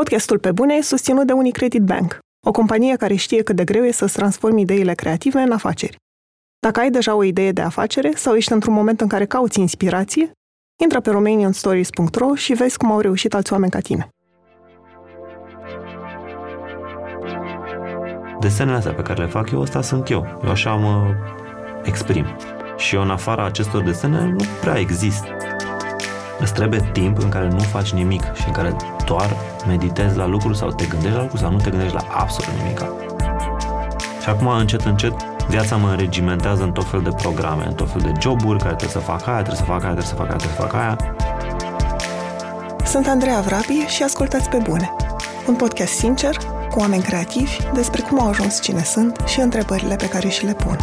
Podcastul Pe Bune e susținut de Unicredit Bank, o companie care știe cât de greu e să-ți transformi ideile creative în afaceri. Dacă ai deja o idee de afacere sau ești într-un moment în care cauți inspirație, intră pe romanianstories.ro și vezi cum au reușit alți oameni ca tine. Desenele astea pe care le fac eu, ăsta sunt eu. Eu așa mă exprim. Și eu, în afara acestor desene, nu prea există. Îți trebuie timp în care nu faci nimic și în care doar meditezi la lucruri sau te gândești la lucruri sau nu te gândești la absolut nimic. Și acum, încet, încet, viața mă înregimentează în tot fel de programe, în tot fel de joburi care trebuie să fac aia, trebuie să fac aia, trebuie să fac aia, trebuie să fac aia. Sunt Andreea Vrabie și ascultați pe bune. Un podcast sincer, cu oameni creativi, despre cum au ajuns cine sunt și întrebările pe care și le pun.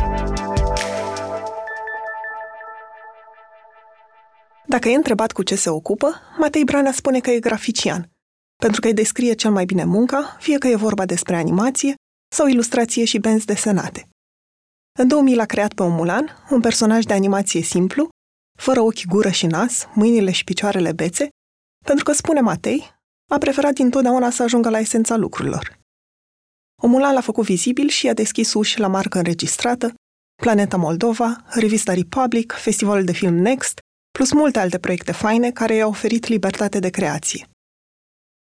Dacă e întrebat cu ce se ocupă, Matei Branea spune că e grafician, pentru că îi descrie cel mai bine munca, fie că e vorba despre animație sau ilustrație și benzi desenate. În 2000 l-a creat pe Omulan, un personaj de animație simplu, fără ochi, gură și nas, mâinile și picioarele bețe, pentru că, spune Matei, a preferat dintotdeauna să ajungă la esența lucrurilor. Omulan l-a făcut vizibil și a deschis uși la marcă înregistrată, Planeta Moldova, revista Republic, festivalul de film Next, plus multe alte proiecte faine care i-au oferit libertate de creație.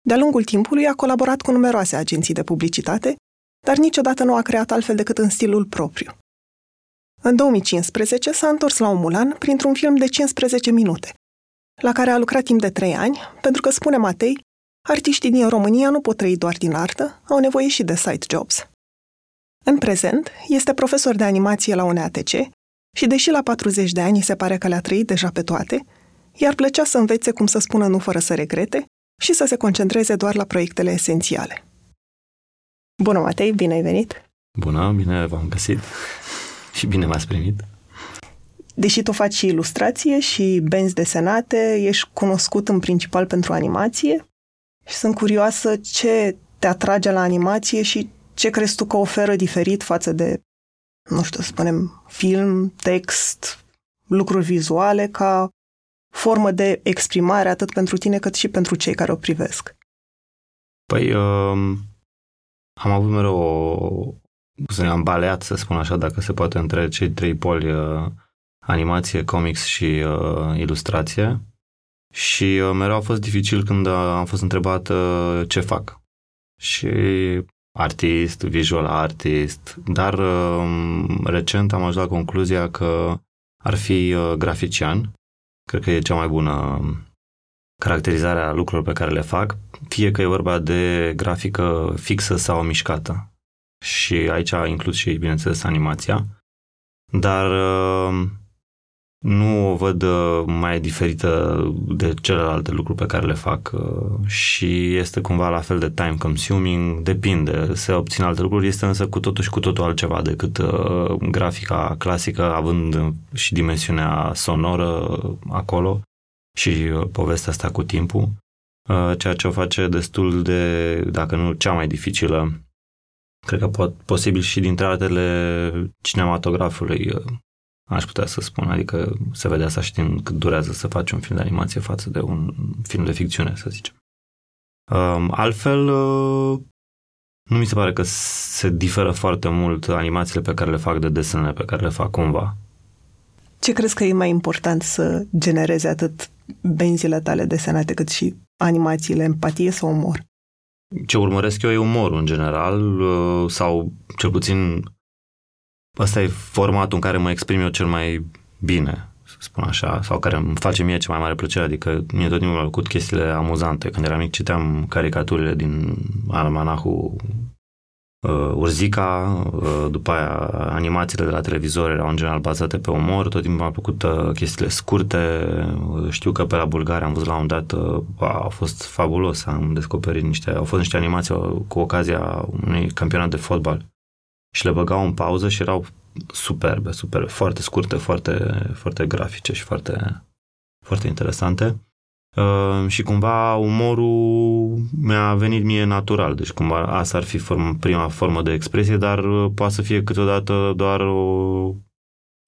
De-a lungul timpului a colaborat cu numeroase agenții de publicitate, dar niciodată nu a creat altfel decât în stilul propriu. În 2015 s-a întors la Omulan printr-un film de 15 minute, la care a lucrat timp de 3 ani, pentru că, spune Matei, artiștii din România nu pot trăi doar din artă, au nevoie și de side jobs. În prezent, este profesor de animație la UNEATC și deși la 40 de ani se pare că le-a trăit deja pe toate, iar plăcea să învețe cum să spună nu fără să regrete și să se concentreze doar la proiectele esențiale. Bună, Matei, bine ai venit! Bună, bine v-am găsit și bine m-ați primit! Deși tu faci și ilustrație și benzi desenate, ești cunoscut în principal pentru animație și sunt curioasă ce te atrage la animație și ce crezi tu că oferă diferit față de nu știu, să spunem, film, text, lucruri vizuale ca formă de exprimare atât pentru tine cât și pentru cei care o privesc? Păi, uh, am avut mereu o... să am baleat, să spun așa, dacă se poate, între cei trei poli, uh, animație, comics și uh, ilustrație. Și uh, mereu a fost dificil când am fost întrebat uh, ce fac. Și artist, visual artist, dar um, recent am ajuns la concluzia că ar fi uh, grafician. Cred că e cea mai bună caracterizare a lucrurilor pe care le fac, fie că e vorba de grafică fixă sau mișcată. Și aici inclus și, bineînțeles, animația. Dar uh, nu o văd uh, mai diferită de celelalte lucruri pe care le fac uh, și este cumva la fel de time consuming, depinde, se obțin alte lucruri, este însă cu totul și cu totul altceva decât uh, grafica clasică, având și dimensiunea sonoră acolo și povestea asta cu timpul, ceea ce o face destul de, dacă nu cea mai dificilă, cred că pot, posibil și dintre artele cinematografului aș putea să spun, adică se vede asta și din cât durează să faci un film de animație față de un film de ficțiune, să zicem. Um, altfel, uh, nu mi se pare că se diferă foarte mult animațiile pe care le fac de desenele pe care le fac cumva. Ce crezi că e mai important să genereze atât benzile tale desenate cât și animațiile, empatie sau umor? Ce urmăresc eu e umorul în general uh, sau cel puțin Asta e formatul în care mă exprim eu cel mai bine, să spun așa, sau care îmi face mie cea mai mare plăcere, adică mie tot timpul mi-au plăcut chestiile amuzante. Când eram mic citeam caricaturile din almanahul uh, Urzica, uh, după aia animațiile de la televizor erau în general bazate pe umor, tot timpul mi-au plăcut uh, chestiile scurte, uh, știu că pe la Bulgaria am văzut la un dat, uh, a fost fabulos, am descoperit niște, au fost niște animații cu ocazia unui campionat de fotbal și le băgau în pauză și erau superbe, superbe, foarte scurte, foarte, foarte grafice și foarte, foarte interesante. Uh, și cumva umorul mi-a venit mie natural, deci cumva asta ar fi form, prima formă de expresie, dar uh, poate să fie câteodată doar o,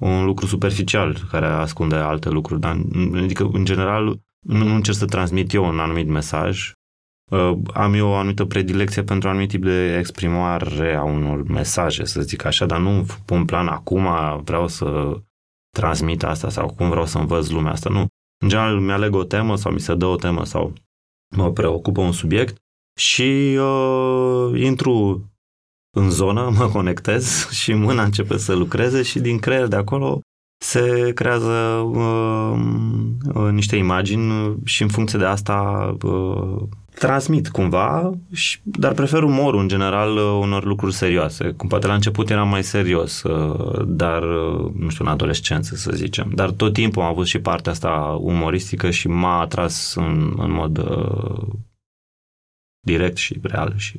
un lucru superficial care ascunde alte lucruri, dar adică în general nu încerc să transmit eu un anumit mesaj, uh, am eu o anumită predilecție pentru un anumit tip de exprimare a unor mesaje, să zic așa, dar nu pun plan acum, vreau să transmit asta sau cum vreau să învăț lumea asta, nu. În general, mi-aleg o temă sau mi se dă o temă sau mă preocupă un subiect și uh, intru în zonă, mă conectez și mâna începe să lucreze și din creier de acolo se creează uh, uh, niște imagini și în funcție de asta uh, transmit cumva, și, dar prefer umorul în general uh, unor lucruri serioase. Cum poate la început eram mai serios, uh, dar uh, nu știu, în adolescență să zicem. Dar tot timpul am avut și partea asta umoristică și m-a atras în, în mod uh, direct și real și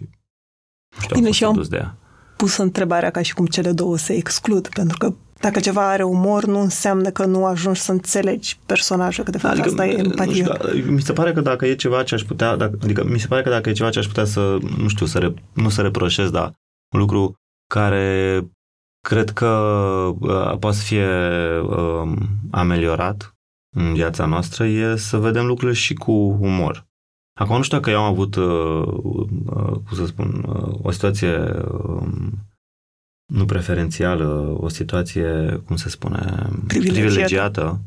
știu, Bine, și am de ea. pus întrebarea ca și cum cele două se exclud, pentru că dacă ceva are umor, nu înseamnă că nu ajungi să înțelegi personajul, că de fapt adică, asta e empatie. Știu, mi se pare că dacă e ceva ce aș putea, dacă, adică mi se pare că dacă e ceva ce aș putea să, nu știu, să re, nu să reproșez, dar un lucru care cred că uh, poate să fie uh, ameliorat în viața noastră e să vedem lucrurile și cu umor. Acum nu știu dacă eu am avut, uh, uh, cum să spun, uh, o situație uh, nu preferențială, o situație, cum se spune, privilegiată, privilegiată.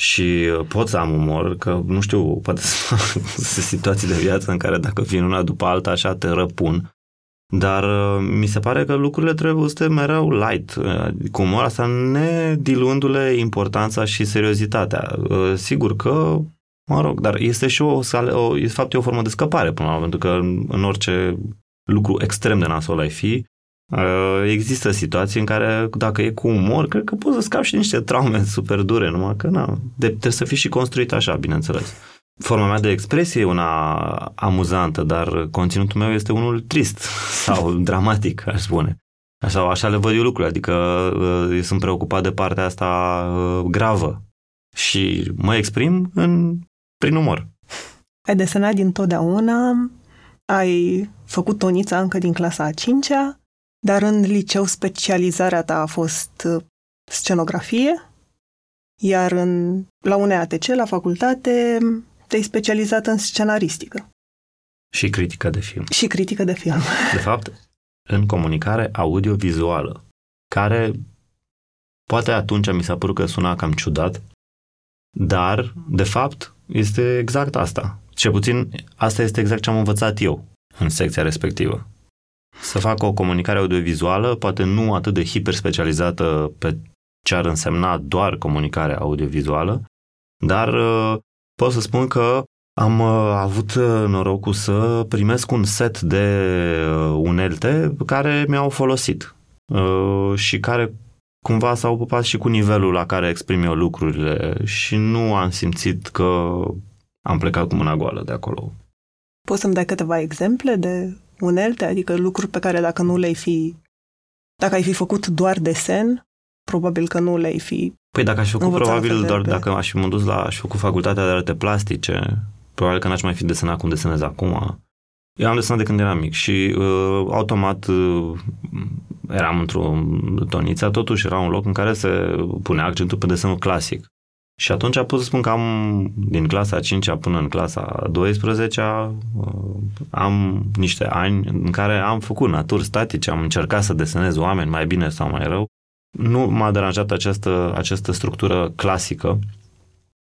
Și pot să am umor, că nu știu, poate să sunt situații de viață în care dacă vin una după alta așa te răpun, dar uh, mi se pare că lucrurile trebuie să mereu light, uh, cu umor asta ne diluându-le importanța și seriozitatea. Uh, sigur că, mă rog, dar este și o, o de fapt e o formă de scăpare până la urmă, pentru că în orice lucru extrem de nasol ai fi, Uh, există situații în care, dacă e cu umor, cred că poți să scapi și niște traume super dure, numai că na, de, trebuie să fii și construit așa, bineînțeles. Forma mea de expresie e una amuzantă, dar conținutul meu este unul trist sau dramatic, aș spune. Sau așa le văd eu lucrurile, adică uh, eu sunt preocupat de partea asta uh, gravă și mă exprim în, prin umor. Ai desenat din totdeauna, ai făcut tonița încă din clasa a cincea, dar în liceu specializarea ta a fost uh, scenografie, iar în, la UNEATC, la facultate, te-ai specializat în scenaristică. Și critică de film. Și critică de film. De fapt, în comunicare audio-vizuală, care poate atunci mi s-a părut că suna cam ciudat, dar, de fapt, este exact asta. Ce puțin, asta este exact ce am învățat eu în secția respectivă să facă o comunicare audiovizuală, poate nu atât de hiperspecializată pe ce ar însemna doar comunicarea audiovizuală, dar uh, pot să spun că am uh, avut uh, norocul să primesc un set de unelte care mi-au folosit și care cumva s-au ocupat și cu nivelul la care exprim eu lucrurile și nu am simțit că am plecat cu mâna goală de acolo. Poți să-mi dai câteva exemple de unelte, adică lucruri pe care dacă nu le-ai fi, dacă ai fi făcut doar desen, probabil că nu le-ai fi Păi dacă aș fi făcut probabil doar de... dacă aș fi mă dus la, aș fi făcut facultatea de arte plastice, probabil că n-aș mai fi desenat cum desenez acum. Eu am desenat de când eram mic și uh, automat uh, eram într-o toniță, totuși era un loc în care se punea accentul pe desenul clasic. Și atunci pot să spun că am, din clasa 5 până în clasa 12 am niște ani în care am făcut naturi statice, am încercat să desenez oameni mai bine sau mai rău. Nu m-a deranjat această, această structură clasică,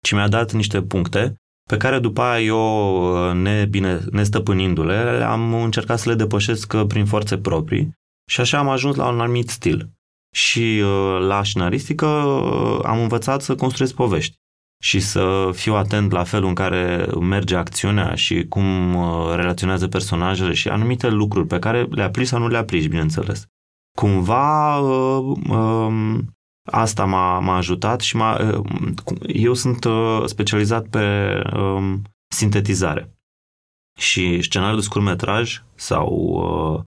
ci mi-a dat niște puncte pe care după aia eu, nebine, nestăpânindu-le, am încercat să le depășesc prin forțe proprii și așa am ajuns la un anumit stil și uh, la scenaristică uh, am învățat să construiesc povești și să fiu atent la felul în care merge acțiunea și cum uh, relaționează personajele și anumite lucruri pe care le aplici sau nu le aplici, bineînțeles. Cumva um, asta m-a, m-a ajutat și m-a, eu sunt specializat pe um, sintetizare. Și scenariul de scurtmetraj sau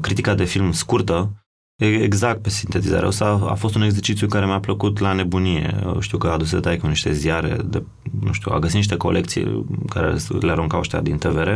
critica de film scurtă Exact pe sintetizare. O să a, a fost un exercițiu care mi-a plăcut la nebunie. Știu că a adus de cu niște ziare, de, nu știu, a găsit niște colecții care le aruncau ăștia din TVR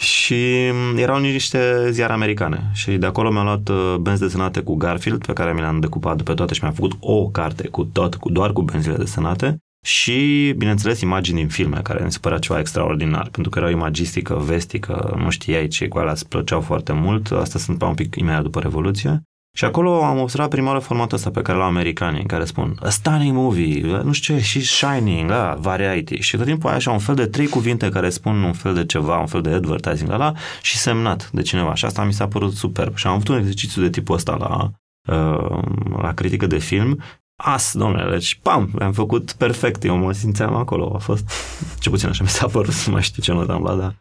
și erau niște ziare americane și de acolo mi-am luat uh, benzi desenate cu Garfield pe care mi le-am decupat pe toate și mi-am făcut o carte cu tot, cu, doar cu benzile desenate și, bineînțeles, imagini din filme, care mi se părea ceva extraordinar, pentru că erau imagistică, vestică, nu știai ce cu alea îți plăceau foarte mult, asta sunt un pic imediat după Revoluție. Și acolo am observat prima oară formatul ăsta pe care l-au americanii, care spun a stunning movie, nu știu ce, și Shining, la Variety. Și tot timpul ai așa un fel de trei cuvinte care spun un fel de ceva, un fel de advertising la și semnat de cineva. Și asta mi s-a părut superb. Și am avut un exercițiu de tipul ăsta la, uh, la critică de film as, domnule, deci, pam, am făcut perfect, eu mă simțeam acolo, a fost, ce puțin așa mi s-a părut, nu mai știu ce notă am luat, dar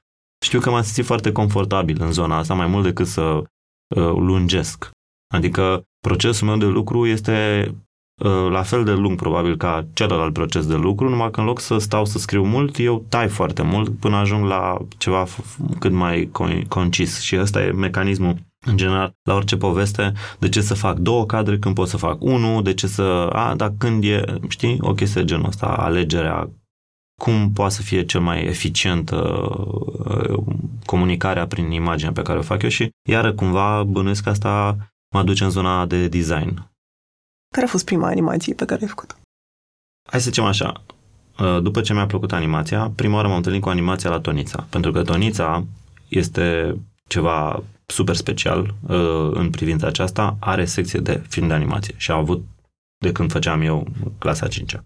știu că m-am simțit foarte confortabil în zona asta, mai mult decât să uh, lungesc. Adică procesul meu de lucru este uh, la fel de lung probabil ca celălalt proces de lucru, numai că în loc să stau să scriu mult, eu tai foarte mult până ajung la ceva cât mai concis. Și ăsta e mecanismul în general, la orice poveste, de ce să fac două cadre când pot să fac unul, de ce să... A, dar când e, știi, o chestie de genul ăsta, alegerea, cum poate să fie cel mai eficient uh, comunicarea prin imaginea pe care o fac eu și, iară, cumva, bănuiesc că asta mă duce în zona de design. Care a fost prima animație pe care ai făcut-o? Hai să zicem așa, uh, după ce mi-a plăcut animația, prima oară m-am întâlnit cu animația la Tonița, pentru că Tonița este ceva super special uh, în privința aceasta, are secție de film de animație și a avut de când făceam eu clasa 5-a.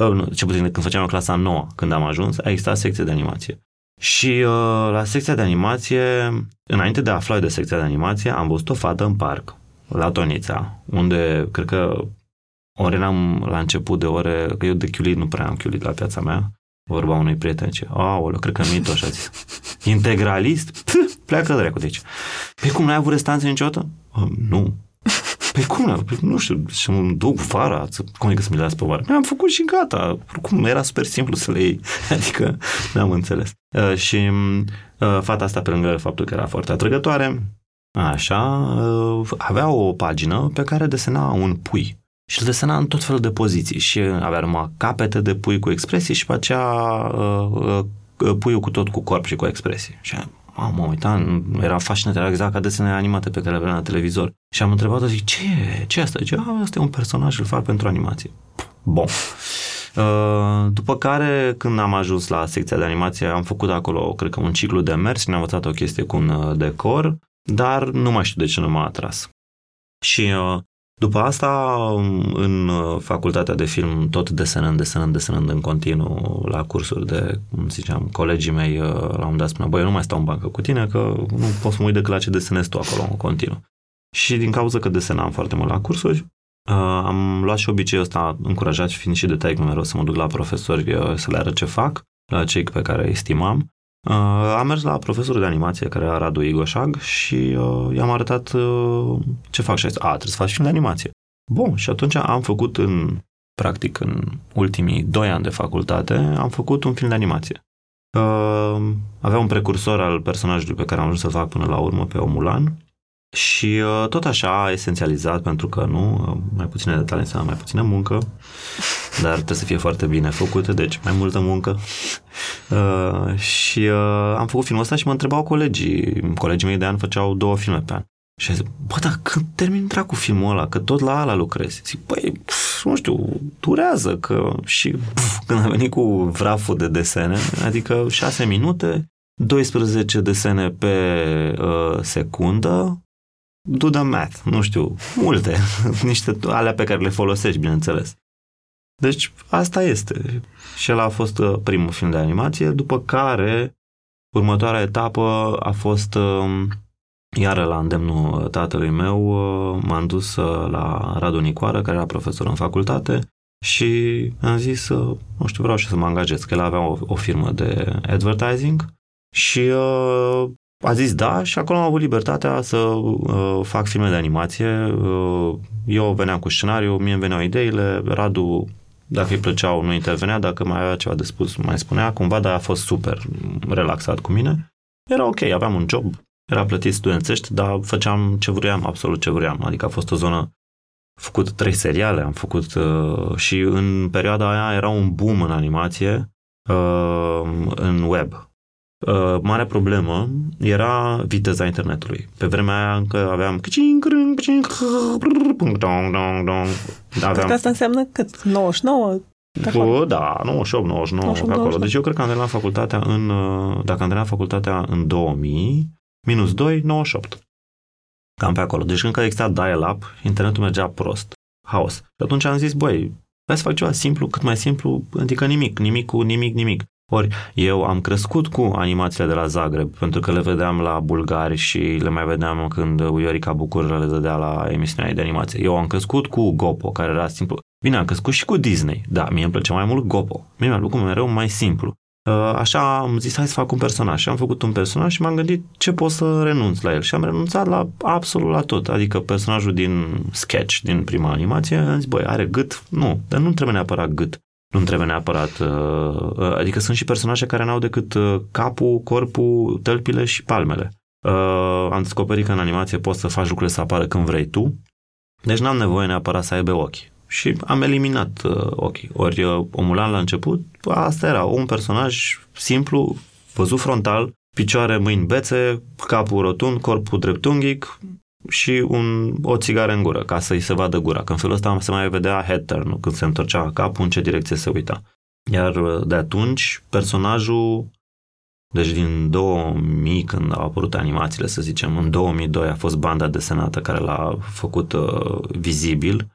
Uh, ce puțin de când făceam eu clasa 9 când am ajuns, a existat secție de animație. Și uh, la secția de animație, înainte de a afla de secția de animație, am văzut o fată în parc, la Tonița, unde cred că ori eram la început de ore, că eu de chiulit nu prea am chiulit la piața mea, vorba unui prieten, ce, aoleu, cred că mito așa zis. Integralist? Pf, pleacă dracu de aici. Păi cum, n-ai avut restanțe niciodată? Uh, nu. Păi cum, păi, nu știu, și mă duc vara, să, cum adică să mi le las pe vară? Mi-am făcut și gata, oricum era super simplu să le iei, adică n-am înțeles. Uh, și uh, fata asta, pe lângă faptul că era foarte atrăgătoare, așa, uh, avea o pagină pe care desena un pui și îl desena în tot felul de poziții și avea numai capete de pui cu expresii și pe aceea uh, uh, puiul cu tot cu corp și cu expresii. Și am, mă uitam, era fascinat, era exact ca desenele animate pe care le aveam la televizor. Și am întrebat-o, zic, ce e? Ce e asta? Zice, asta e un personaj, îl fac pentru animație. Bun. Uh, după care, când am ajuns la secția de animație, am făcut acolo, cred că un ciclu de mers și ne-am învățat o chestie cu un uh, decor, dar nu mai știu de ce nu m-a atras. Și uh, după asta, în uh, facultatea de film, tot desenând, desenând, desenând în continuu la cursuri de, cum ziceam, colegii mei, uh, la un moment dat spunea, băi, eu nu mai stau în bancă cu tine, că nu pot să mă uit decât la ce desenezi tu acolo în continuu. Și din cauza că desenam foarte mult la cursuri, uh, am luat și obiceiul ăsta, încurajat fiind și de taic mereu să mă duc la profesori să le arăt ce fac, la cei pe care îi estimam Uh, am mers la profesorul de animație, care era Radu Igoșag, și uh, i-am arătat uh, ce fac și a zis, a, trebuie să faci film de animație. Bun, și atunci am făcut în, practic, în ultimii doi ani de facultate, am făcut un film de animație. Uh, avea un precursor al personajului pe care am ajuns să fac până la urmă pe Omulan și uh, tot așa esențializat, pentru că nu, uh, mai puține detalii înseamnă mai puțină muncă, dar trebuie să fie foarte bine făcute, deci mai multă muncă. Uh, și uh, am făcut filmul ăsta și mă întrebau colegii, colegii mei de an făceau două filme pe an. Și zic, bă, dar când termin cu filmul ăla, că tot la ala lucrezi? Zic, băi, pf, nu știu, durează, că și pf, când a venit cu vraful de desene, adică 6 minute, 12 desene pe uh, secundă, do the math, nu știu, multe, niște alea pe care le folosești, bineînțeles. Deci asta este. Și el a fost uh, primul film de animație, după care următoarea etapă a fost um, iară la îndemnul tatălui meu, uh, m-am dus uh, la Radu Nicoară, care era profesor în facultate și am zis, nu știu, vreau și să mă angajez, că el avea o, o firmă de advertising și uh, a zis da și acolo am avut libertatea să uh, fac filme de animație. Uh, eu veneam cu scenariu, mie îmi veneau ideile, Radu dacă îi plăceau, nu intervenea, dacă mai avea ceva de spus, mai spunea cumva, dar a fost super relaxat cu mine. Era ok, aveam un job, era plătit studențești, dar făceam ce vreau, absolut ce vreau. Adică a fost o zonă am făcut trei seriale, am făcut uh, și în perioada aia era un boom în animație uh, în web. Uh, marea problemă era viteza internetului. Pe vremea aia încă aveam... Aveam... Cred că asta înseamnă cât? 99? Bă, da, 98, 99, 98, pe acolo. Deci eu cred că am terminat facultatea în, uh, dacă am terminat facultatea în 2000, minus 2, 98. Cam pe acolo. Deci încă exista dial-up, internetul mergea prost, haos. Și atunci am zis, băi, hai să fac ceva simplu, cât mai simplu, adică nimic, nimic cu nimic, nimic. Ori eu am crescut cu animațiile de la Zagreb, pentru că le vedeam la bulgari și le mai vedeam când Iorica Bucur le dădea la emisiunea de animație. Eu am crescut cu Gopo, care era simplu. Bine, am crescut și cu Disney. Da, mie îmi plăcea mai mult Gopo. Mie mi-a plăcut mereu mai simplu. Uh, așa am zis, hai să fac un personaj. Și am făcut un personaj și m-am gândit ce pot să renunț la el. Și am renunțat la absolut la tot. Adică personajul din sketch, din prima animație, am zis, băi, are gât? Nu, dar nu trebuie neapărat gât. Nu trebuie neapărat... Uh, uh, adică sunt și personaje care n-au decât capul, corpul, tălpile și palmele. Am descoperit că în animație poți să faci lucrurile să apară când vrei tu. Deci n-am nevoie neapărat să aibă ochi și am eliminat uh, ochii. Ori uh, Omulan la început, asta era un personaj simplu, văzut frontal, picioare, mâini bețe, capul rotund, corpul dreptunghic și un, o țigară în gură, ca să-i se vadă gura. Că în felul ăsta se mai vedea head turn când se întorcea capul, în ce direcție se uita. Iar uh, de atunci, personajul, deci din 2000, când au apărut animațiile, să zicem, în 2002 a fost banda desenată care l-a făcut uh, vizibil,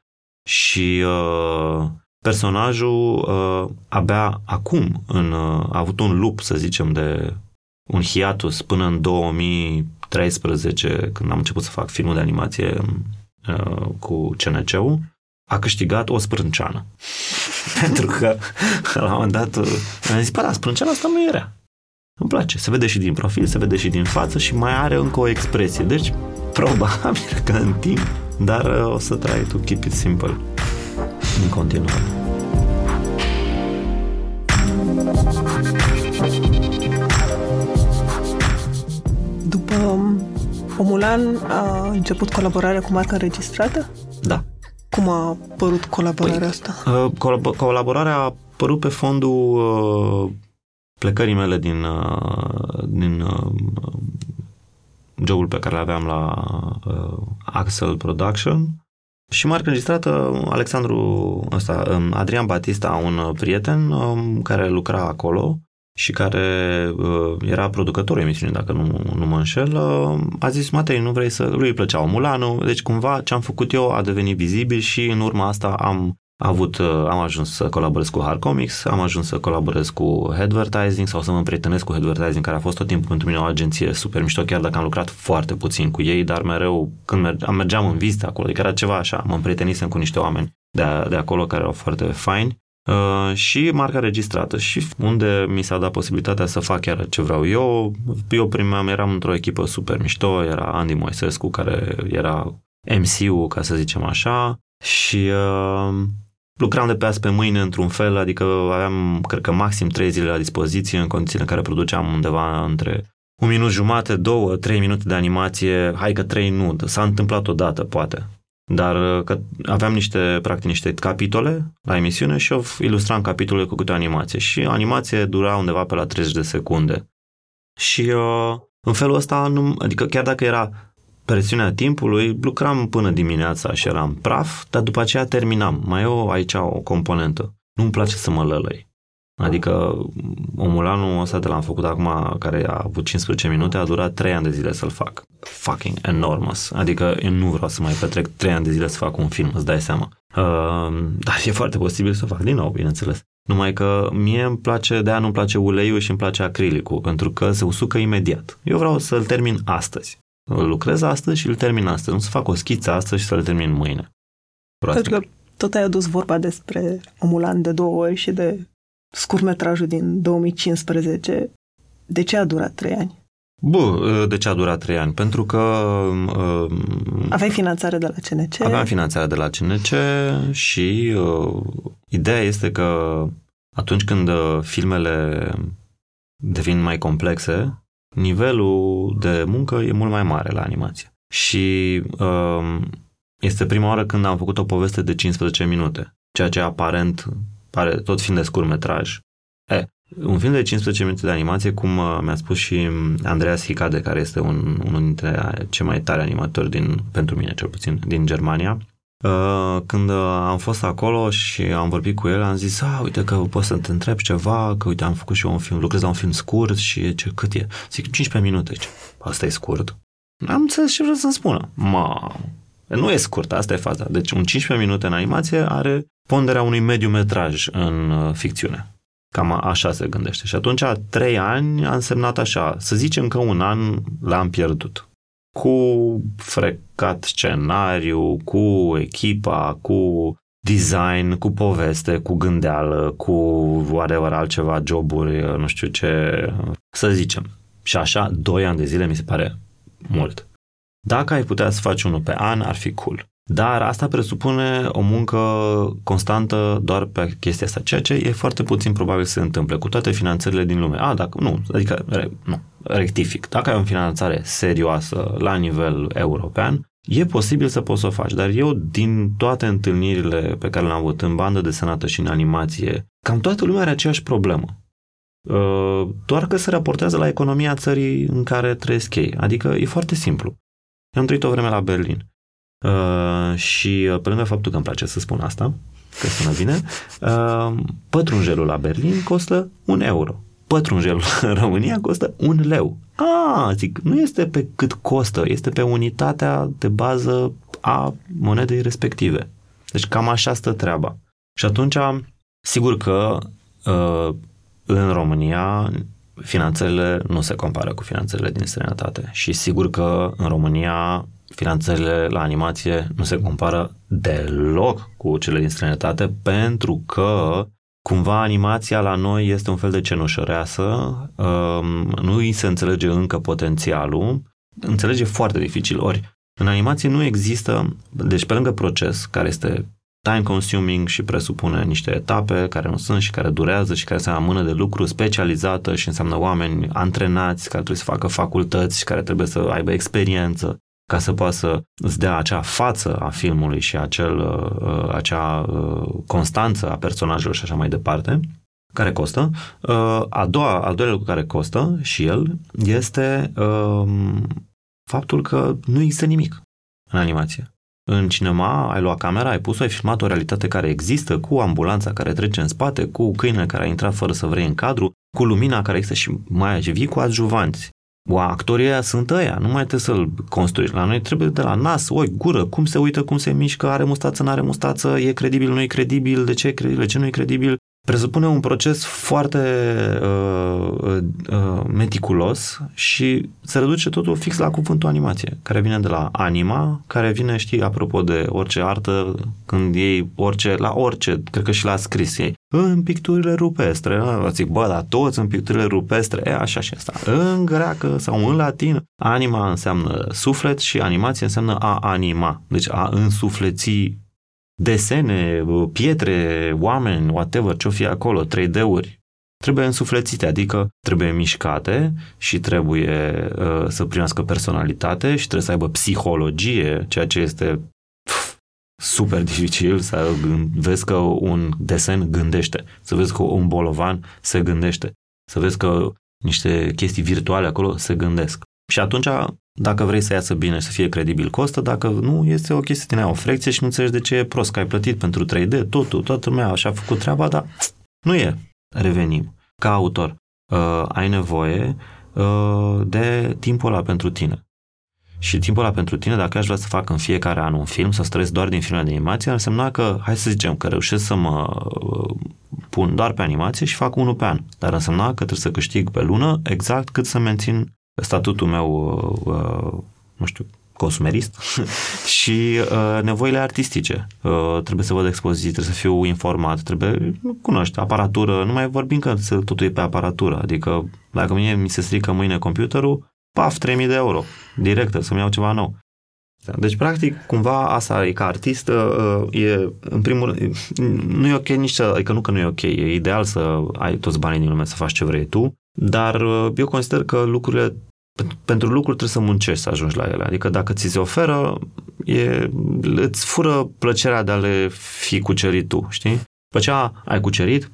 și uh, personajul uh, abia acum în, uh, a avut un loop, să zicem, de un hiatus până în 2013, când am început să fac filmul de animație uh, cu CNC-ul, a câștigat o sprânceană. Pentru că la un moment dat uh, am zis, bă, sprânceana asta nu era. Îmi place, se vede și din profil, se vede și din față și mai are încă o expresie. Deci, probabil că în timp dar uh, o să trai tu keep it simple în continuare. După um, Omulan a început colaborarea cu marca înregistrată? Da. Cum a apărut colaborarea păi, asta? Uh, colab- colaborarea a apărut pe fondul uh, plecării mele din, uh, din uh, jobul pe care l-aveam la uh, Axel Production și marca înregistrată Alexandru ăsta, um, Adrian Batista, un prieten um, care lucra acolo și care uh, era producătorul emisiunii, dacă nu, nu mă înșel, uh, a zis, Matei, nu vrei să... Lui îi plăcea Omulanu, deci cumva ce am făcut eu a devenit vizibil și în urma asta am avut, uh, am ajuns să colaborez cu Hard Comics, am ajuns să colaborez cu Advertising sau să mă împrietenesc cu Advertising, care a fost tot timpul pentru mine o agenție super mișto, chiar dacă am lucrat foarte puțin cu ei, dar mereu când mergeam, mergeam în vizite acolo, adică era ceva așa, mă împrietenisem cu niște oameni de, de acolo care erau foarte faini. uh, și marca registrată și unde mi s-a dat posibilitatea să fac chiar ce vreau eu. Eu primeam, eram într-o echipă super mișto, era Andy Moisescu care era MC-ul, ca să zicem așa, și uh, lucram de pe azi pe mâine într-un fel, adică aveam, cred că, maxim trei zile la dispoziție în condițiile în care produceam undeva între un minut jumate, două, trei minute de animație, hai că trei nu, s-a întâmplat odată, poate. Dar uh, că aveam niște, practic, niște capitole la emisiune și eu ilustram capitole cu câte o animație. Și animație dura undeva pe la 30 de secunde. Și uh, în felul ăsta, nu, adică chiar dacă era presiunea timpului, lucram până dimineața și eram praf, dar după aceea terminam. Mai eu aici o componentă. Nu-mi place să mă lălăi. Adică omulanul ăsta de l-am făcut acum, care a avut 15 minute, a durat 3 ani de zile să-l fac. Fucking enormous. Adică eu nu vreau să mai petrec 3 ani de zile să fac un film, îți dai seama. Uh, dar e foarte posibil să fac din nou, bineînțeles. Numai că mie îmi place, de-aia nu-mi place uleiul și îmi place acrilicul, pentru că se usucă imediat. Eu vreau să-l termin astăzi. Îl lucrez astăzi și îl termin astăzi. Nu să fac o schiță astăzi și să-l termin mâine. Practic. Pentru că tot ai adus vorba despre Omulan de două ori și de scurmetrajul din 2015. De ce a durat trei ani? Bă, de ce a durat trei ani? Pentru că... Uh, Aveai finanțare de la CNC? Aveam finanțare de la CNC și uh, ideea este că atunci când uh, filmele devin mai complexe, nivelul de muncă e mult mai mare la animație. Și um, este prima oară când am făcut o poveste de 15 minute, ceea ce aparent pare tot fiind de scurtmetraj. E, un film de 15 minute de animație, cum uh, mi-a spus și Andreas Hicade, care este un, unul dintre cei mai tari animatori din, pentru mine cel puțin, din Germania, Uh, când am fost acolo și am vorbit cu el, am zis, a, uite că poți să te întreb ceva, că uite, am făcut și eu un film, lucrez la un film scurt și ce, cât e? Zic, 15 minute. Zice, asta e scurt. Am înțeles ce vreau să-mi spună. Ma, nu e scurt, asta e faza. Deci un 15 minute în animație are ponderea unui mediu metraj în uh, ficțiune. Cam așa se gândește. Și atunci, trei ani a însemnat așa. Să zicem că un an l-am pierdut. Cu frecat scenariu, cu echipa, cu design, cu poveste, cu gândeală, cu whatever altceva, joburi, nu știu ce, să zicem. Și așa, doi ani de zile mi se pare mult. Dacă ai putea să faci unul pe an, ar fi cool. Dar asta presupune o muncă constantă doar pe chestia asta, ceea ce e foarte puțin probabil să se întâmple cu toate finanțările din lume. A, dacă nu, adică nu, rectific. Dacă ai o finanțare serioasă la nivel european, e posibil să poți să o faci, dar eu din toate întâlnirile pe care le-am avut în bandă de sănătate și în animație, cam toată lumea are aceeași problemă. Uh, doar că se raportează la economia țării în care trăiesc ei. Adică e foarte simplu. Eu am trăit o vreme la Berlin Uh, și uh, pe lângă faptul că îmi place să spun asta, că sună bine, uh, pătrunjelul la Berlin costă un euro. Pătrunjelul în România costă un leu. A, zic, nu este pe cât costă, este pe unitatea de bază a monedei respective. Deci cam așa stă treaba. Și atunci, sigur că uh, în România finanțările nu se compară cu finanțările din străinătate și sigur că în România finanțările la animație nu se compară deloc cu cele din străinătate pentru că cumva animația la noi este un fel de cenușăreasă, um, nu îi se înțelege încă potențialul, înțelege foarte dificil. Ori în animație nu există, deci pe lângă proces, care este time-consuming și presupune niște etape care nu sunt și care durează și care se mână de lucru specializată și înseamnă oameni antrenați care trebuie să facă facultăți și care trebuie să aibă experiență ca să poată să îți dea acea față a filmului și acel, uh, acea uh, constanță a personajelor și așa mai departe, care costă. Uh, a doua, al doilea lucru care costă și el este um, faptul că nu există nimic în animație. În cinema ai luat camera, ai pus-o, ai filmat o realitate care există, cu ambulanța care trece în spate, cu câinele care a intrat fără să vrei în cadru, cu lumina care există și mai vii cu adjuvanți. O, actorii aia sunt ăia, nu mai trebuie să-l construiești. La noi trebuie de la nas, oi, gură, cum se uită, cum se mișcă, are mustață, nu are mustață, e credibil, nu e credibil, de ce e credibil, de ce nu e credibil presupune un proces foarte uh, uh, uh, meticulos și se reduce totul fix la cuvântul animație, care vine de la anima, care vine, știi, apropo de orice artă, când ei orice, la orice, cred că și la scris ei, în picturile rupestre, zic, bă, dar toți în picturile rupestre, e așa și asta, în greacă sau în latin, anima înseamnă suflet și animație înseamnă a anima, deci a însufleți desene, pietre, oameni, whatever, ce-o fi acolo, 3D-uri, trebuie însuflețite, adică trebuie mișcate și trebuie uh, să primească personalitate și trebuie să aibă psihologie, ceea ce este pf, super dificil să vezi că un desen gândește, să vezi că un bolovan se gândește, să vezi că niște chestii virtuale acolo se gândesc. Și atunci dacă vrei să iasă bine și să fie credibil, costă. Dacă nu, este o chestie din aia, o frecție și nu înțelegi de ce e prost, că ai plătit pentru 3D, totul, toată lumea așa a făcut treaba, dar nu e. Revenim. Ca autor, uh, ai nevoie uh, de timpul ăla pentru tine. Și timpul ăla pentru tine, dacă aș vrea să fac în fiecare an un film, să străiesc doar din filme de animație, ar însemna că, hai să zicem, că reușesc să mă uh, pun doar pe animație și fac unul pe an. Dar însemna că trebuie să câștig pe lună exact cât să mențin statutul meu, uh, nu știu, consumerist și uh, nevoile artistice. Uh, trebuie să văd expoziții, trebuie să fiu informat, trebuie, nu cunoști, aparatură, nu mai vorbim că totul e pe aparatură, adică dacă mie mi se strică mâine computerul, paf, 3000 de euro, direct, să-mi iau ceva nou. Deci, practic, cumva asta e ca artist, uh, e, în primul rând, nu e ok nici să, adică nu că nu e ok, e ideal să ai toți banii din lume să faci ce vrei tu, dar uh, eu consider că lucrurile, pentru lucruri trebuie să muncești să ajungi la ele. Adică dacă ți se oferă, e, îți fură plăcerea de a le fi cucerit tu, știi? După ce ai cucerit,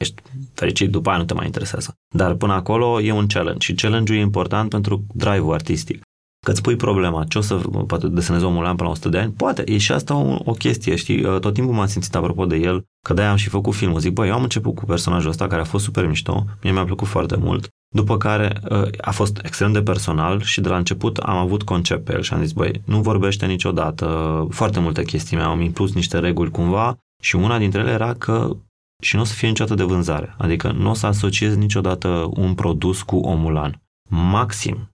ești fericit, după aia nu te mai interesează. Dar până acolo e un challenge și challenge-ul e important pentru drive-ul artistic. Că îți pui problema, ce o să poate desenezi omul până la 100 de ani, poate, e și asta o, o chestie, știi, uh, tot timpul m-am simțit apropo de el, că de-aia am și făcut filmul, zic, băi, eu am început cu personajul ăsta care a fost super mișto, mie mi-a plăcut foarte mult, după care uh, a fost extrem de personal și de la început am avut concept pe el și am zis, băi, nu vorbește niciodată, foarte multe chestii mi-au impus niște reguli cumva și una dintre ele era că și nu o să fie niciodată de vânzare. Adică nu o să asociez niciodată un produs cu omulan. Maxim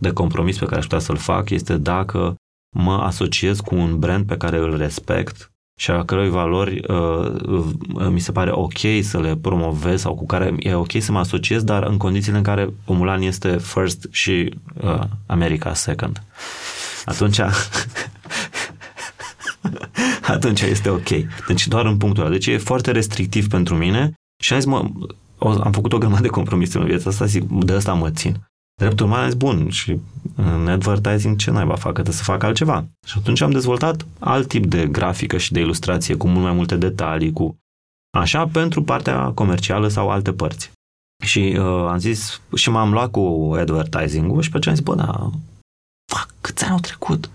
de compromis pe care aș putea să-l fac este dacă mă asociez cu un brand pe care îl respect și a cărui valori uh, uh, mi se pare ok să le promovez sau cu care e ok să mă asociez, dar în condițiile în care Omulan este first și uh, America second. Atunci atunci este ok. Deci doar în punctul ăla. Deci e foarte restrictiv pentru mine și am zis, mă, am făcut o grămadă de compromisuri în viața asta, zic, de asta mă țin. Drept urmare, zis, bun, și în advertising ce naiba fac? Trebuie să fac altceva. Și atunci am dezvoltat alt tip de grafică și de ilustrație, cu mult mai multe detalii, cu așa, pentru partea comercială sau alte părți. Și uh, am zis, și m-am luat cu advertising-ul și pe aceea am zis, bă, da, fac, câți ani au trecut?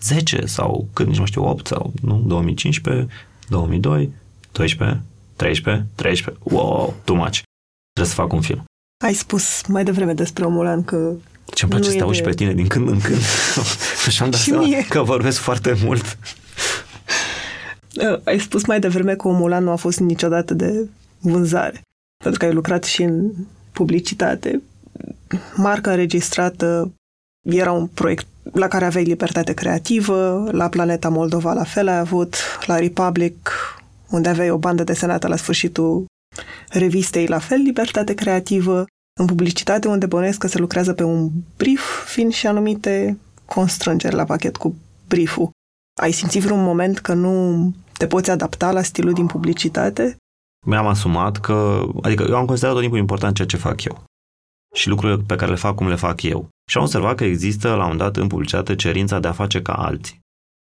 10 sau cât, nici nu știu, 8 sau, nu, 2015, 2002, 12, 13, 13, wow, too much. Trebuie să fac un film. Ai spus mai devreme despre Omulan că ce-mi place să te auzi de... pe tine din când în când. și am dat și seama mie. că vorbesc foarte mult. Uh, ai spus mai devreme că Omulan nu a fost niciodată de vânzare. Pentru că ai lucrat și în publicitate. Marca înregistrată era un proiect la care aveai libertate creativă, la Planeta Moldova la fel ai avut, la Republic, unde aveai o bandă desenată la sfârșitul revistei, la fel libertate creativă, în publicitate unde bănuiesc că se lucrează pe un brief, fiind și anumite constrângeri la pachet cu brieful. Ai simțit vreun moment că nu te poți adapta la stilul din publicitate? Mi-am asumat că, adică eu am considerat tot timpul important ceea ce fac eu și lucrurile pe care le fac cum le fac eu. Și am observat că există la un dat în publicitate cerința de a face ca alții.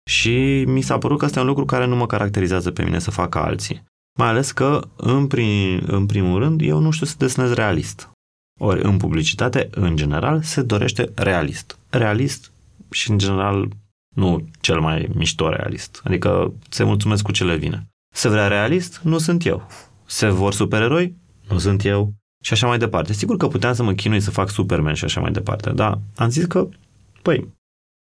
Și mi s-a părut că asta e un lucru care nu mă caracterizează pe mine să fac ca alții. Mai ales că, în, prim, în primul rând, eu nu știu să desenez realist. Ori în publicitate, în general, se dorește realist. Realist și, în general, nu cel mai mișto realist. Adică se mulțumesc cu ce le vine. Se vrea realist? Nu sunt eu. Se vor supereroi? Nu sunt eu și așa mai departe. Sigur că puteam să mă chinui să fac Superman și așa mai departe, dar am zis că, păi,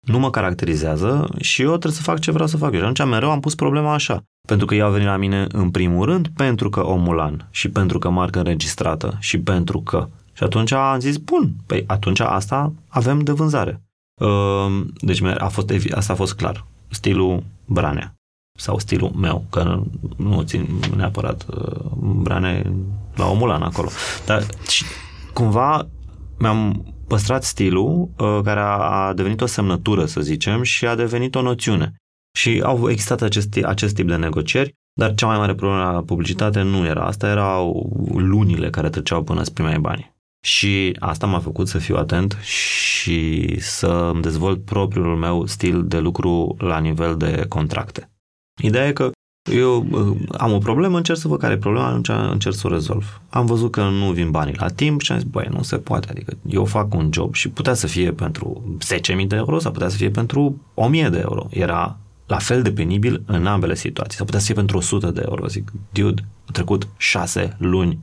nu mă caracterizează și eu trebuie să fac ce vreau să fac eu. Și atunci mereu am pus problema așa. Pentru că ei au venit la mine în primul rând pentru că Omulan și pentru că marcă înregistrată și pentru că. Și atunci am zis, bun, păi atunci asta avem de vânzare. Ehm, deci a fost, asta a fost clar. Stilul Branea sau stilul meu, că nu țin neapărat uh, brane la omulan acolo. Dar și, cumva mi-am păstrat stilul uh, care a devenit o semnătură, să zicem, și a devenit o noțiune. Și au existat acest, acest tip de negocieri, dar cea mai mare problemă la publicitate nu era asta, erau lunile care treceau până să primeai bani. Și asta m-a făcut să fiu atent și să îmi dezvolt propriul meu stil de lucru la nivel de contracte. Ideea e că eu uh, am o problemă, încerc să văd care e problema, atunci încerc să o rezolv. Am văzut că nu vin banii la timp și am zis, băi, nu se poate, adică eu fac un job și putea să fie pentru 10.000 de euro sau putea să fie pentru 1.000 de euro. Era la fel de penibil în ambele situații. Sau putea să fie pentru 100 de euro. Zic, dude, au trecut 6 luni.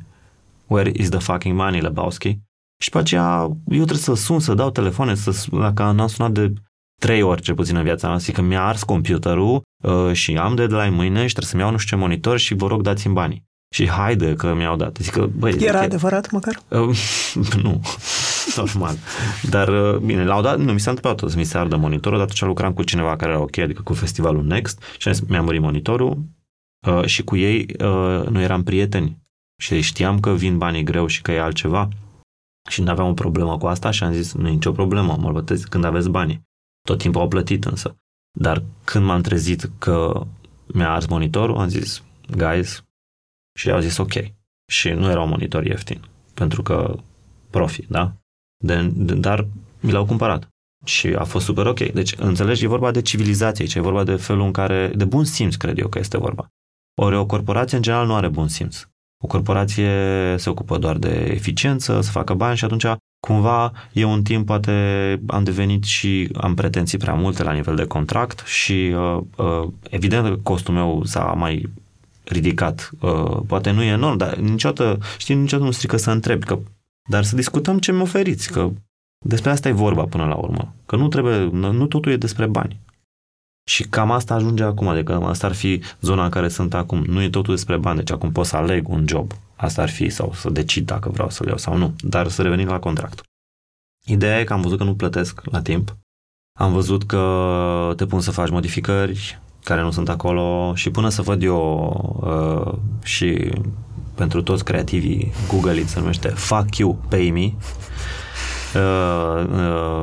Where is the fucking money, Lebowski? Și pe aceea eu trebuie să sun, să dau telefoane, să, dacă n-am sunat de trei ori cel puțin în viața mea, zic că mi-a ars computerul uh, și am deadline mâine și trebuie să-mi iau nu știu ce monitor și vă rog dați-mi banii. Și haide că mi-au dat. Zic că, băi, Era zic, adevărat măcar? Uh, nu, normal. Dar, uh, bine, l-au dat, nu, mi s-a întâmplat tot să mi se ardă monitorul, dar atunci lucram cu cineva care era ok, adică cu festivalul Next și mi-a murit monitorul uh, și cu ei uh, nu eram prieteni. Și știam că vin banii greu și că e altceva. Și nu aveam o problemă cu asta și am zis, nu e nicio problemă, mă bătesc când aveți banii. Tot timpul au plătit însă. Dar când m-am trezit că mi-a ars monitorul, am zis, guys, și au zis ok. Și nu era un monitor ieftin, pentru că profi, da? De, de, dar mi l-au cumpărat. Și a fost super ok. Deci, înțelegi, e vorba de civilizație, ce e vorba de felul în care, de bun simț, cred eu că este vorba. Ori o corporație, în general, nu are bun simț. O corporație se ocupă doar de eficiență, să facă bani și atunci cumva eu un timp poate am devenit și am pretenții prea multe la nivel de contract și uh, uh, evident că costul meu s-a mai ridicat. Uh, poate nu e enorm, dar niciodată, știi, niciodată nu strică să întrebi, că, dar să discutăm ce mi oferiți, că despre asta e vorba până la urmă. Că nu trebuie, nu totul e despre bani. Și cam asta ajunge acum, adică asta ar fi zona în care sunt acum. Nu e totul despre bani, deci acum pot să aleg un job. Asta ar fi, sau să decid dacă vreau să-l iau sau nu. Dar să revenim la contract. Ideea e că am văzut că nu plătesc la timp. Am văzut că te pun să faci modificări care nu sunt acolo și până să văd eu uh, și pentru toți creativii Google it se numește Fuck You, Pay Me Uh, uh,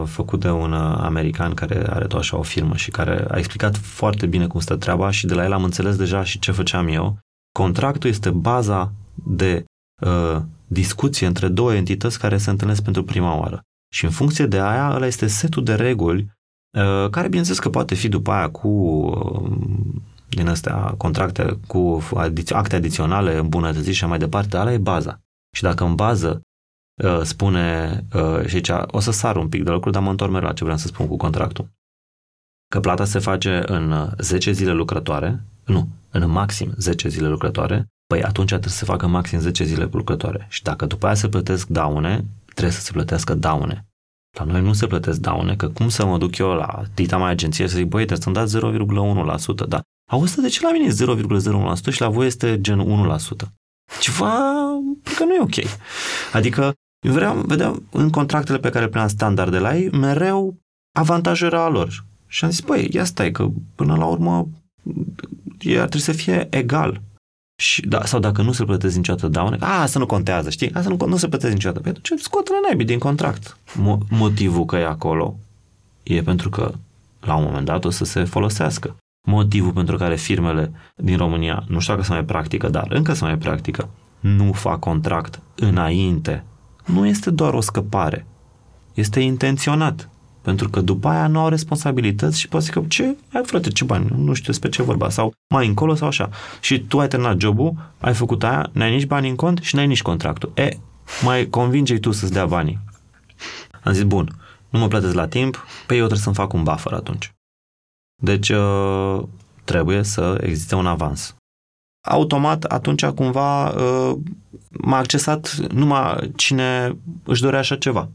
făcut de un uh, american care are tot așa o firmă și care a explicat foarte bine cum stă treaba și de la el am înțeles deja și ce făceam eu. Contractul este baza de uh, discuție între două entități care se întâlnesc pentru prima oară. Și în funcție de aia, ăla este setul de reguli uh, care, bineînțeles că poate fi după aia cu uh, din astea contracte cu adiț- acte adiționale îmbunătățiri și mai departe, ala e baza. Și dacă în bază Uh, spune, uh, și aici o să sar un pic de lucru, dar mă întorc la ce vreau să spun cu contractul. Că plata se face în 10 zile lucrătoare, nu, în maxim 10 zile lucrătoare, păi atunci trebuie să se facă maxim 10 zile lucrătoare. Și dacă după aia se plătesc daune, trebuie să se plătească daune. La noi nu se plătesc daune, că cum să mă duc eu la dita mai agenție să zic, băi, trebuie să-mi dați 0,1%, da. Auzi, de ce la mine e 0,01% și la voi este gen 1%? Ceva, că nu e ok. Adică eu vreau, vedeam în contractele pe care le primeam standard de la ei, mereu avantajul era a lor. Și am zis, băi, ia stai, că până la urmă ar trebui să fie egal. Și, da, sau dacă nu se plătesc niciodată daune, a, asta nu contează, știi? Asta nu, nu se plătesc niciodată. Păi atunci scot-le naibii din contract. Mo- motivul că e acolo e pentru că la un moment dat o să se folosească. Motivul pentru care firmele din România, nu știu dacă se mai practică, dar încă se mai practică, nu fac contract înainte nu este doar o scăpare. Este intenționat. Pentru că după aia nu au responsabilități și poate să ce? Ai frate, ce bani? Nu știu despre ce vorba. Sau mai încolo sau așa. Și tu ai terminat jobul, ai făcut aia, n-ai nici bani în cont și n-ai nici contractul. E, mai convinge tu să-ți dea banii. Am zis, bun, nu mă plătesc la timp, pe păi eu trebuie să-mi fac un buffer atunci. Deci, uh, trebuie să existe un avans automat atunci cumva uh, m-a accesat numai cine își dorea așa ceva.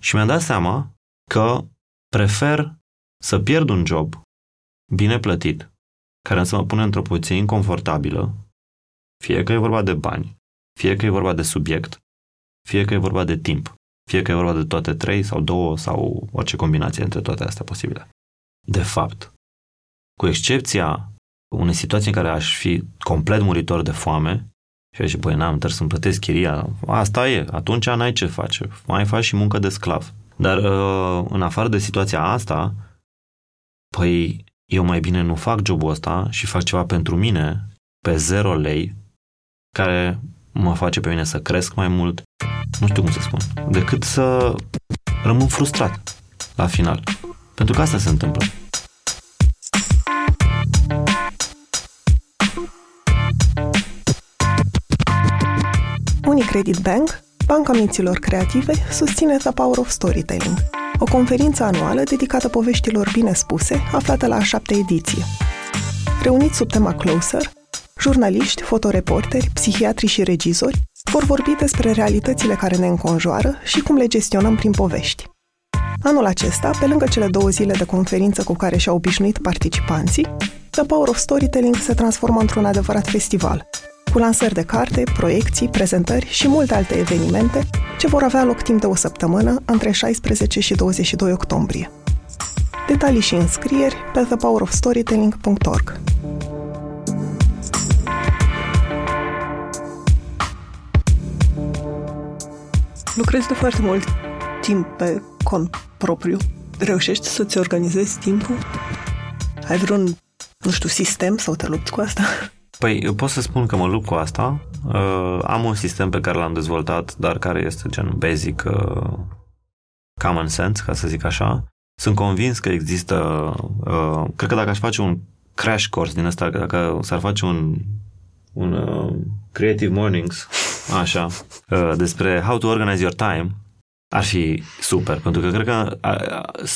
Și mi-am dat seama că prefer să pierd un job bine plătit, care să mă pune într-o poziție inconfortabilă, fie că e vorba de bani, fie că e vorba de subiect, fie că e vorba de timp, fie că e vorba de toate trei sau două sau orice combinație între toate astea posibile. De fapt, cu excepția unei situații în care aș fi complet muritor de foame și aș zice, băi, n-am, trebuie să-mi plătesc chiria. Asta e, atunci n-ai ce face. Mai faci și muncă de sclav. Dar uh, în afară de situația asta, păi eu mai bine nu fac jobul ăsta și fac ceva pentru mine pe zero lei care mă face pe mine să cresc mai mult, nu știu cum să spun, decât să rămân frustrat la final. Pentru că asta se întâmplă. Unicredit Bank, Banca Minților Creative, susține The Power of Storytelling, o conferință anuală dedicată poveștilor bine spuse, aflată la a șaptea ediție. Reuniți sub tema Closer, jurnaliști, fotoreporteri, psihiatri și regizori vor vorbi despre realitățile care ne înconjoară și cum le gestionăm prin povești. Anul acesta, pe lângă cele două zile de conferință cu care și-au obișnuit participanții, The Power of Storytelling se transformă într-un adevărat festival, cu lansări de carte, proiecții, prezentări și multe alte evenimente ce vor avea loc timp de o săptămână între 16 și 22 octombrie. Detalii și înscrieri pe thepowerofstorytelling.org. Lucrezi de foarte mult timp pe cont propriu. Reușești să-ți organizezi timpul? Ai vreun, nu știu, sistem sau te lupți cu asta? Păi, eu pot să spun că mă lupt cu asta. Uh, am un sistem pe care l-am dezvoltat, dar care este gen basic uh, common sense, ca să zic așa. Sunt convins că există, uh, cred că dacă aș face un crash course din ăsta, dacă s-ar face un, un uh, Creative Mornings, așa, uh, despre how to organize your time, ar fi super, pentru că cred că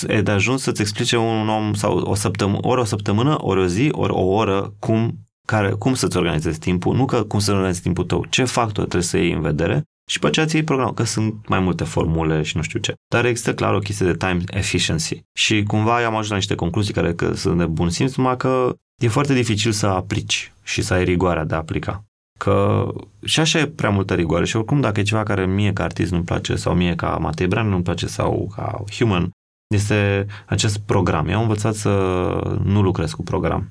e de ajuns să-ți explice un om sau o săptămână, ori o săptămână, ori o zi, ori o oră, cum, care, cum să-ți organizezi timpul, nu că cum să organizezi timpul tău, ce factor trebuie să iei în vedere și pe aceea ți program, că sunt mai multe formule și nu știu ce. Dar există clar o chestie de time efficiency. Și cumva am ajuns la niște concluzii care că sunt de bun simț, numai că e foarte dificil să aplici și să ai rigoarea de a aplica. Că și așa e prea multă rigoare și oricum dacă e ceva care mie ca artist nu-mi place sau mie ca Matei Bran nu-mi place sau ca human, este acest program. Eu am învățat să nu lucrez cu program.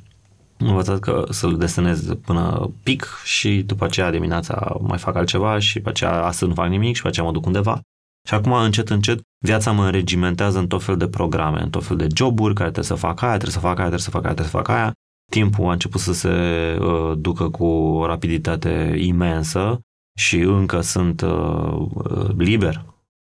Am învățat că să-l desenez până pic și după aceea dimineața mai fac altceva și după aceea astăzi nu fac nimic și după aceea mă duc undeva. Și acum, încet, încet, viața mă înregimentează în tot fel de programe, în tot fel de joburi care trebuie să fac aia, trebuie să fac aia, trebuie să fac aia, trebuie să fac aia timpul a început să se uh, ducă cu o rapiditate imensă și încă sunt uh, uh, liber.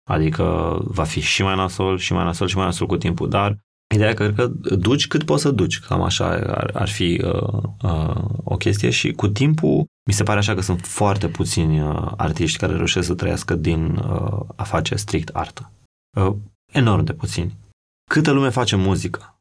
Adică va fi și mai nasol, și mai nasol, și mai nasol cu timpul. Dar ideea că, că duci cât poți să duci. Cam așa ar, ar fi uh, uh, o chestie și cu timpul mi se pare așa că sunt foarte puțini uh, artiști care reușesc să trăiască din uh, a face strict artă. Uh, enorm de puțini. Câtă lume face muzică?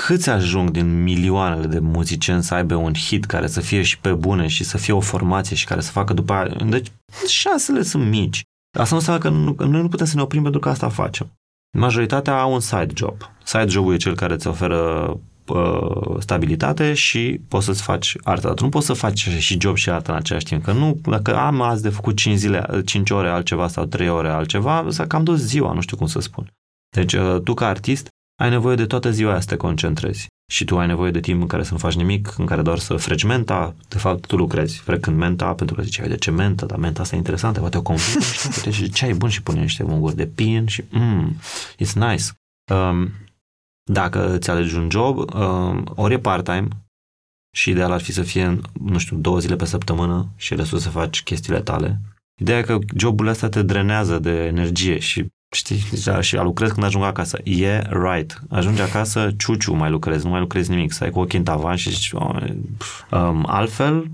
câți ajung din milioanele de muzicieni să aibă un hit care să fie și pe bune și să fie o formație și care să facă după aia. Deci șansele sunt mici. Asta nu înseamnă că, nu, că noi nu putem să ne oprim pentru că asta facem. Majoritatea au un side job. Side job e cel care îți oferă uh, stabilitate și poți să-ți faci artă. Dar tu nu poți să faci și job și artă în același timp. Că nu, dacă am azi de făcut 5 zile, 5 ore altceva sau 3 ore altceva, să cam dus ziua, nu știu cum să spun. Deci uh, tu ca artist ai nevoie de toată ziua aia să te concentrezi. Și tu ai nevoie de timp în care să nu faci nimic, în care doar să freci menta, de fapt tu lucrezi frecând menta, pentru că ziceai de ce menta, dar menta asta e interesantă, poate o convins și ce ai bun și pune niște unguri de pin și mm, it's nice. Um, dacă îți alegi un job, um, ori e part-time și ideal ar fi să fie, nu știu, două zile pe săptămână și restul să faci chestiile tale. Ideea e că joburile astea te drenează de energie și știi, și a lucrez când ajung acasă. E yeah, right. Ajungi acasă, ciuciu mai lucrezi, nu mai lucrezi nimic, să ai cu ochii în tavan și zici, oh, um, altfel,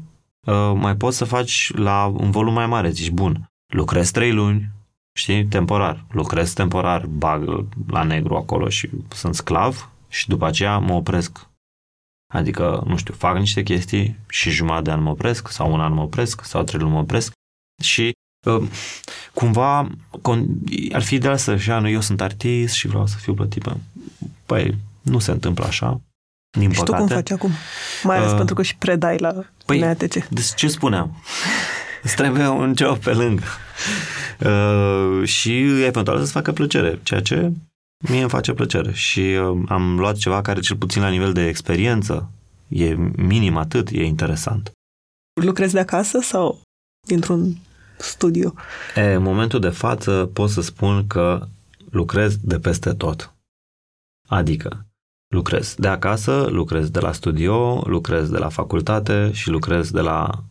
uh, mai poți să faci la un volum mai mare, zici, bun, lucrez trei luni, știi, temporar, lucrez temporar, bag la negru acolo și sunt sclav și după aceea mă opresc. Adică, nu știu, fac niște chestii și jumătate de an mă opresc, sau un an mă opresc, sau trei luni mă opresc și cumva ar fi ideal să fie, eu sunt artist și vreau să fiu plătit. Păi, nu se întâmplă așa. Din și păcate. tu cum faci acum? Mai ales uh, pentru că și predai la păi, NATC. Deci ce spuneam? Îți trebuie un job pe lângă. Uh, și eventual să-ți facă plăcere, ceea ce mie îmi face plăcere. Și uh, am luat ceva care, cel puțin la nivel de experiență, e minim atât, e interesant. Lucrezi de acasă sau dintr-un studiu? E, în momentul de față pot să spun că lucrez de peste tot. Adică lucrez de acasă, lucrez de la studio, lucrez de la facultate și lucrez de la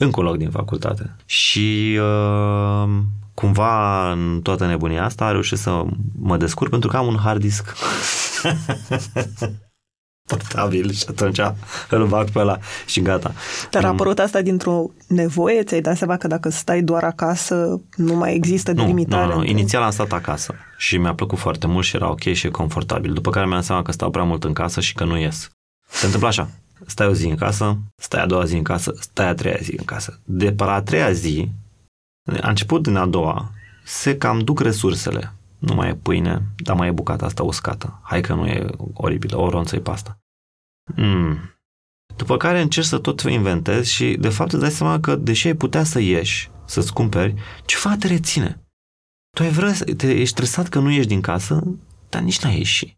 încă un loc din facultate. Și uh, cumva în toată nebunia asta a reușit să mă descurc pentru că am un hard disk. portabil și atunci îl bag pe ăla și gata. Dar a apărut asta dintr-o nevoie? Ți-ai dat seama că dacă stai doar acasă nu mai există delimitare? Nu, nu, nu. Inițial am stat acasă și mi-a plăcut foarte mult și era ok și e confortabil. După care mi-am seama că stau prea mult în casă și că nu ies. Se întâmplă așa. Stai o zi în casă, stai a doua zi în casă, stai a treia zi în casă. De pe la a treia zi, a început din a doua, se cam duc resursele. Nu mai e pâine, dar mai e bucata asta uscată. Hai că nu e oribilă, o ronță e pasta. Mm. După care încerci să tot inventezi și de fapt îți dai seama că deși ai putea să ieși, să-ți cumperi, ceva te reține. Tu ai vrea, te, ești stresat că nu ieși din casă, dar nici n-ai ieși.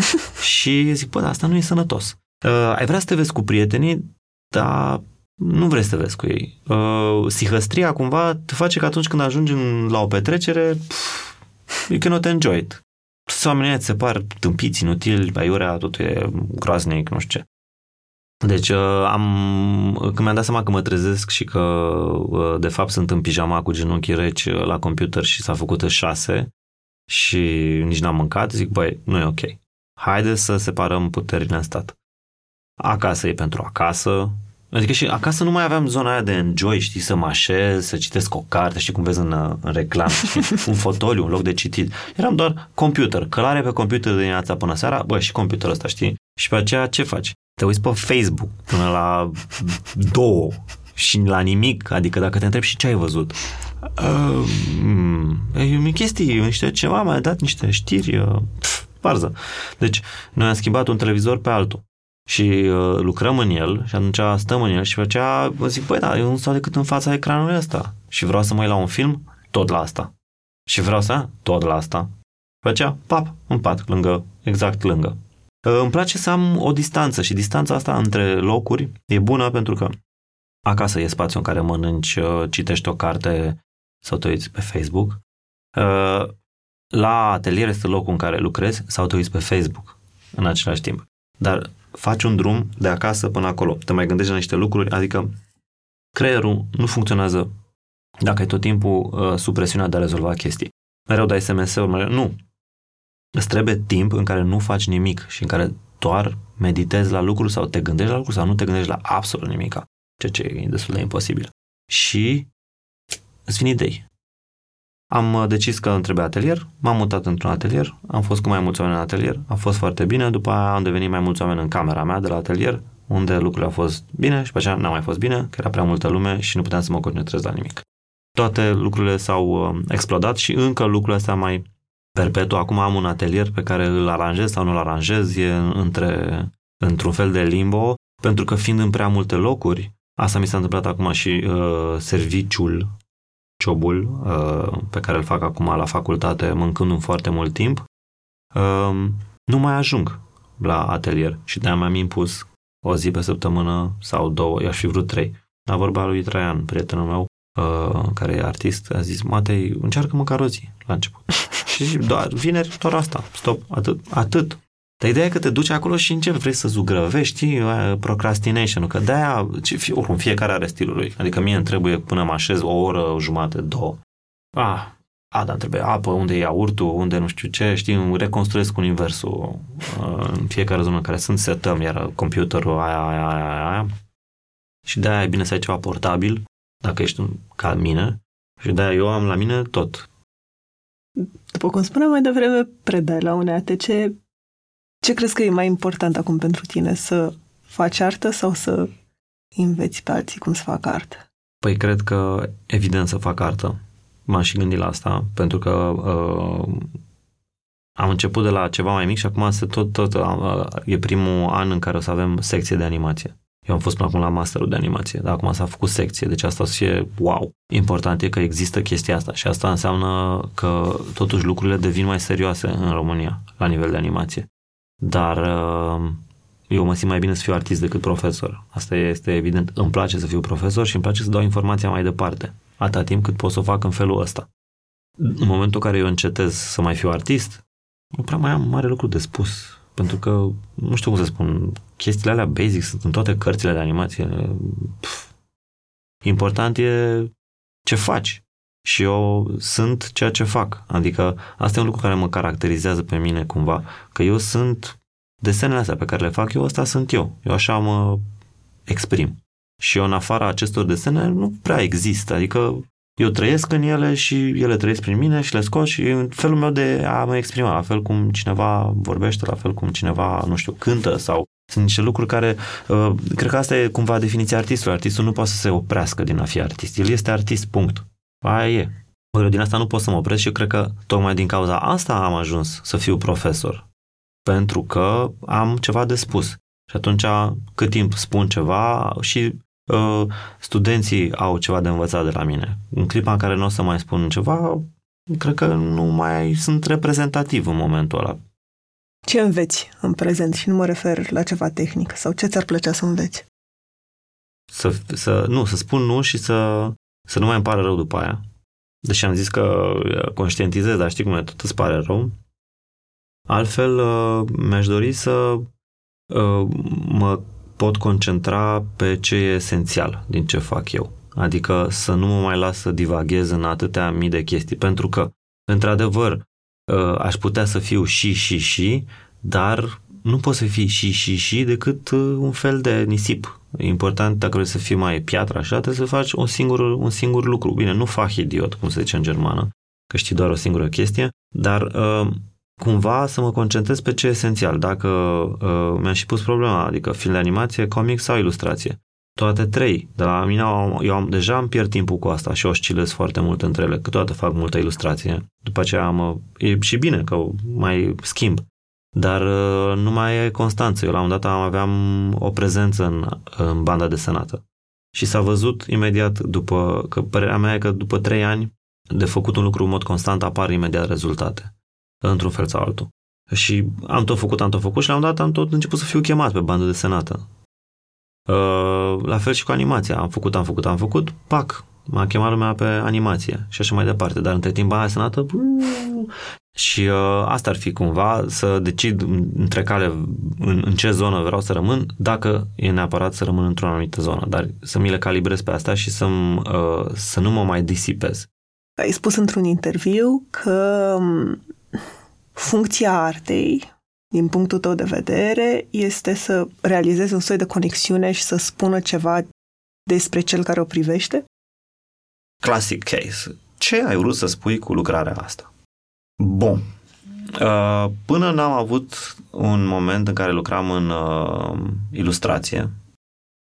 și zic, bă, asta nu e sănătos. Uh, ai vrea să te vezi cu prietenii, dar nu vrei să te vezi cu ei. Uh, sihăstria cumva te face că atunci când ajungi în, la o petrecere, pf, you cannot enjoy it oameniți se par tâmpiți, inutili, aiurea, totul e groaznic, nu știu ce. Deci uh, am, când mi-am dat seama că mă trezesc și că uh, de fapt sunt în pijama cu genunchii reci uh, la computer și s-a făcut șase și nici n-am mâncat, zic, băi, nu e ok. Haide să separăm puterile în stat. Acasă e pentru acasă, Adică și acasă nu mai aveam zona aia de enjoy, știi, să mă așez, să citesc o carte, știi cum vezi în, în reclam, știi, un fotoliu, un loc de citit. Eram doar computer, călare pe computer de dimineața până seara, bă, și computerul ăsta, știi? Și pe aceea ce faci? Te uiți pe Facebook până la două și la nimic, adică dacă te întrebi și ce ai văzut. Uh, e chestii, niște ceva, mai dat niște știri, uh, pf, varză. Deci, noi am schimbat un televizor pe altul și uh, lucrăm în el și atunci stăm în el și făcea, zic, băi, da, eu nu stau decât în fața ecranului ăsta și vreau să mă uit la un film, tot la asta. Și vreau să, tot la asta. Făcea, pap, în pat, lângă, exact lângă. Uh, îmi place să am o distanță și distanța asta între locuri e bună pentru că acasă e spațiu în care mănânci, uh, citești o carte sau te uiți pe Facebook. Uh, la atelier este locul în care lucrezi sau te uiți pe Facebook în același timp. Dar faci un drum de acasă până acolo. Te mai gândești la niște lucruri, adică creierul nu funcționează dacă ai tot timpul uh, sub presiunea de a rezolva chestii. Mereu dai SMS-uri, mereu... Nu. Îți trebuie timp în care nu faci nimic și în care doar meditezi la lucruri sau te gândești la lucruri sau nu te gândești la absolut nimic, ceea ce e destul de imposibil. Și îți vin idei. Am uh, decis că îmi trebuie atelier, m-am mutat într-un atelier, am fost cu mai mulți oameni în atelier, a fost foarte bine, după aia am devenit mai mulți oameni în camera mea de la atelier, unde lucrurile au fost bine și pe aceea n-a mai fost bine, că era prea multă lume și nu puteam să mă concentrez la nimic. Toate lucrurile s-au uh, explodat și încă lucrurile astea mai perpetu. Acum am un atelier pe care îl aranjez sau nu îl aranjez, e între, într-un fel de limbo, pentru că fiind în prea multe locuri, asta mi s-a întâmplat acum și uh, serviciul jobul uh, pe care îl fac acum la facultate, mâncând foarte mult timp, uh, nu mai ajung la atelier și de-aia mi-am impus o zi pe săptămână sau două, i-aș fi vrut trei. La vorba lui Traian, prietenul meu, uh, care e artist, a zis, Matei, încearcă măcar o zi la început. și doar, vineri, doar asta, stop, atât, atât. Dar ideea e că te duci acolo și începi, vrei să zugrăvești, procrastination că de-aia, oricum, fiecare are stilul lui. Adică mie îmi trebuie până mă așez o oră, o jumătate, două. Ah, a, dar trebuie apă, unde e iaurtul, unde nu știu ce, știi, reconstruiesc universul uh, în fiecare zonă în care sunt, setăm, iar computerul aia, aia, aia, aia. Și de-aia e bine să ai ceva portabil, dacă ești ca mine. Și de-aia eu am la mine tot. După cum spuneam mai devreme, predai la UNEATC ce crezi că e mai important acum pentru tine? Să faci artă sau să înveți pe alții cum să facă artă? Păi cred că evident să fac artă. M-am și gândit la asta, pentru că uh, am început de la ceva mai mic și acum se tot, tot uh, e primul an în care o să avem secție de animație. Eu am fost până acum la masterul de animație, dar acum s-a făcut secție, deci asta o să fie wow. Important e că există chestia asta și asta înseamnă că totuși lucrurile devin mai serioase în România la nivel de animație. Dar uh, eu mă simt mai bine să fiu artist decât profesor. Asta este evident. Îmi place să fiu profesor și îmi place să dau informația mai departe. Atâta timp cât pot să o fac în felul ăsta. În momentul în care eu încetez să mai fiu artist, nu prea mai am mare lucru de spus. Pentru că, nu știu cum să spun, chestiile alea basic sunt în toate cărțile de animație. Pff. Important e ce faci. Și eu sunt ceea ce fac. Adică asta e un lucru care mă caracterizează pe mine cumva, că eu sunt desenele astea pe care le fac eu, asta sunt eu. Eu așa mă exprim. Și eu în afara acestor desene nu prea există. Adică eu trăiesc în ele și ele trăiesc prin mine și le scot și în felul meu de a mă exprima, la fel cum cineva vorbește, la fel cum cineva, nu știu, cântă sau sunt niște lucruri care, uh, cred că asta e cumva definiția artistului. Artistul nu poate să se oprească din a fi artist. El este artist, punct. Aia e. Bă, din asta nu pot să mă opresc și eu cred că tocmai din cauza asta am ajuns să fiu profesor. Pentru că am ceva de spus. Și atunci, cât timp spun ceva și uh, studenții au ceva de învățat de la mine. În clipa în care nu o să mai spun ceva, cred că nu mai sunt reprezentativ în momentul ăla. Ce înveți în prezent și nu mă refer la ceva tehnic sau ce ți-ar plăcea să înveți? Să, să, nu, să spun nu și să, să nu mai îmi pară rău după aia. Deși am zis că uh, conștientizez, dar știi cum e, tot îți pare rău. Altfel, uh, mi-aș dori să uh, mă pot concentra pe ce e esențial din ce fac eu. Adică să nu mă mai las să divaghez în atâtea mii de chestii. Pentru că, într-adevăr, aș putea să fiu și, și, și, dar nu poți să fii și, și, și decât un fel de nisip E important, dacă vrei să fii mai piatră așa, trebuie să faci un singur, un singur lucru. Bine, nu fac idiot, cum se zice în germană, că știi doar o singură chestie, dar uh, cumva să mă concentrez pe ce e esențial. Dacă uh, mi-am și pus problema, adică film de animație, comic sau ilustrație. Toate trei. De la mine eu am, deja îmi pierd timpul cu asta și oscilez foarte mult între ele. Câteodată fac multă ilustrație. După aceea am, e și bine că mai schimb. Dar uh, nu mai e constanță. Eu la un dat aveam o prezență în, în banda desenată. Și s-a văzut imediat după, că părerea mea e că după trei ani de făcut un lucru în mod constant apar imediat rezultate într-un fel sau altul. Și am tot făcut, am tot făcut și la un dat am tot început să fiu chemat pe bandă desenată. Uh, la fel și cu animația. Am făcut, am făcut, am făcut, pac, m-a chemat lumea pe animație și așa mai departe. Dar între timp aia desenată și uh, asta ar fi cumva să decid între cale în, în ce zonă vreau să rămân, dacă e neapărat să rămân într-o anumită zonă, dar să mi le calibrez pe asta și să, uh, să nu mă mai disipez. Ai spus într-un interviu că funcția artei, din punctul tău de vedere, este să realizezi un soi de conexiune și să spună ceva despre cel care o privește? Classic case. Ce ai vrut să spui cu lucrarea asta? Bun. Uh, până n-am avut un moment în care lucram în uh, ilustrație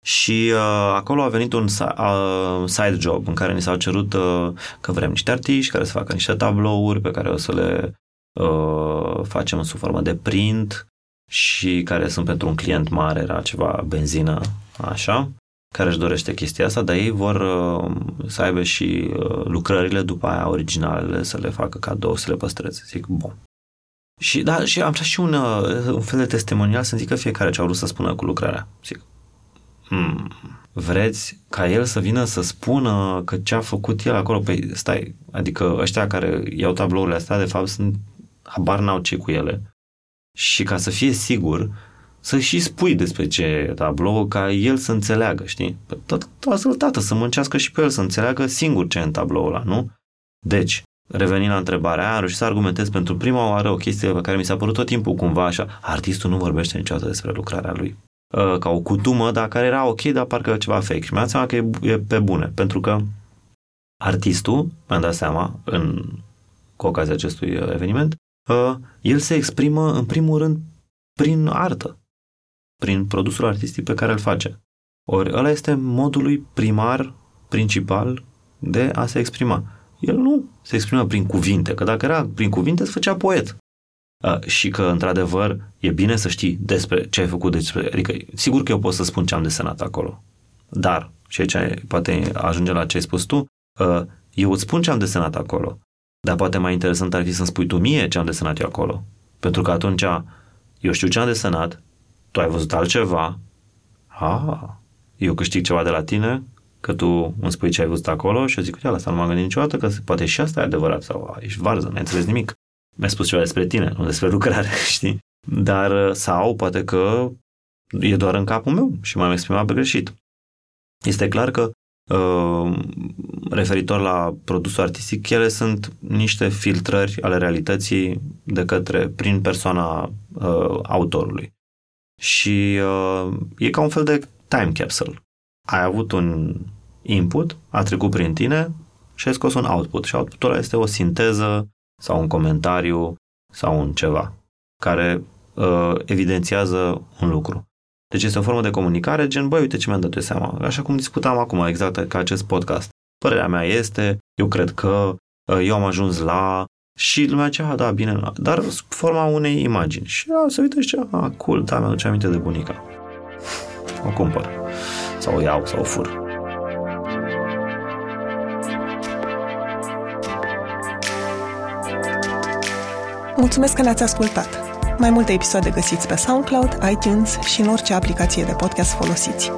și uh, acolo a venit un uh, side job în care ni s-au cerut uh, că vrem niște artiști care să facă niște tablouri pe care o să le uh, facem sub formă de print și care sunt pentru un client mare, era ceva benzină, așa, care își dorește chestia asta, dar ei vor uh, să aibă și uh, lucrările după aia originalele, să le facă cadou, să le păstreze. Zic, bun. Și, da, și am și un, uh, un fel de testimonial să zică fiecare ce a vrut să spună cu lucrarea. Zic, hmm, vreți ca el să vină să spună că ce a făcut el acolo? Păi stai, adică ăștia care iau tablourile astea, de fapt, sunt habar n-au ce cu ele. Și ca să fie sigur, să și spui despre ce e tablou, ca el să înțeleagă, știi? Tot, lasă-l tată să muncească și pe el să înțeleagă singur ce e în tabloul ăla, nu? Deci, revenind la întrebarea aia, am reușit să argumentez pentru prima oară o chestie pe care mi s-a părut tot timpul cumva așa, artistul nu vorbește niciodată despre lucrarea lui. Uh, ca o cutumă, dar care era ok, dar parcă ceva fake. Și mi-am dat seama că e, e pe bune, pentru că artistul, mi-am dat seama, în, cu ocazia acestui uh, eveniment, uh, el se exprimă în primul rând prin artă, prin produsul artistic pe care îl face. Ori ăla este modul lui primar, principal, de a se exprima. El nu se exprimă prin cuvinte, că dacă era prin cuvinte, se făcea poet. Uh, și că, într-adevăr, e bine să știi despre ce ai făcut, despre, adică, sigur că eu pot să spun ce am desenat acolo, dar, și aici poate ajunge la ce ai spus tu, uh, eu îți spun ce am desenat acolo, dar poate mai interesant ar fi să-mi spui tu mie ce am desenat eu acolo. Pentru că atunci eu știu ce am desenat, tu ai văzut altceva, ah, eu câștig ceva de la tine, că tu îmi spui ce ai văzut acolo și eu zic, uite, asta nu m-am gândit niciodată, că poate și asta e adevărat sau ești varză, n-ai înțeles nimic. Mi-ai spus ceva despre tine, nu despre lucrare, știi? Dar, sau poate că e doar în capul meu și m-am exprimat pe greșit. Este clar că uh, referitor la produsul artistic, ele sunt niște filtrări ale realității de către, prin persoana uh, autorului. Și uh, e ca un fel de time capsule. Ai avut un input, a trecut prin tine și ai scos un output. Și outputul ăla este o sinteză sau un comentariu sau un ceva care uh, evidențiază un lucru. Deci este o formă de comunicare gen, băi, uite ce mi-am dat eu seama. Așa cum discutam acum, exact ca acest podcast. Părerea mea este, eu cred că uh, eu am ajuns la și lumea zicea, da, bine, dar forma unei imagini. Și a, se uită și zicea, ah, cool, da, mi-aduce aminte de bunica. O cumpăr. Sau o iau, sau o fur. Mulțumesc că ne-ați ascultat! Mai multe episoade găsiți pe SoundCloud, iTunes și în orice aplicație de podcast folosiți.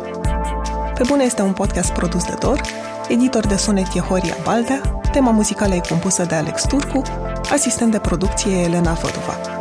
Pe bune este un podcast produs de Dor, editor de sunet e Horia Baldea, tema muzicală e compusă de Alex Turcu, asistent de producție e Elena Văduva.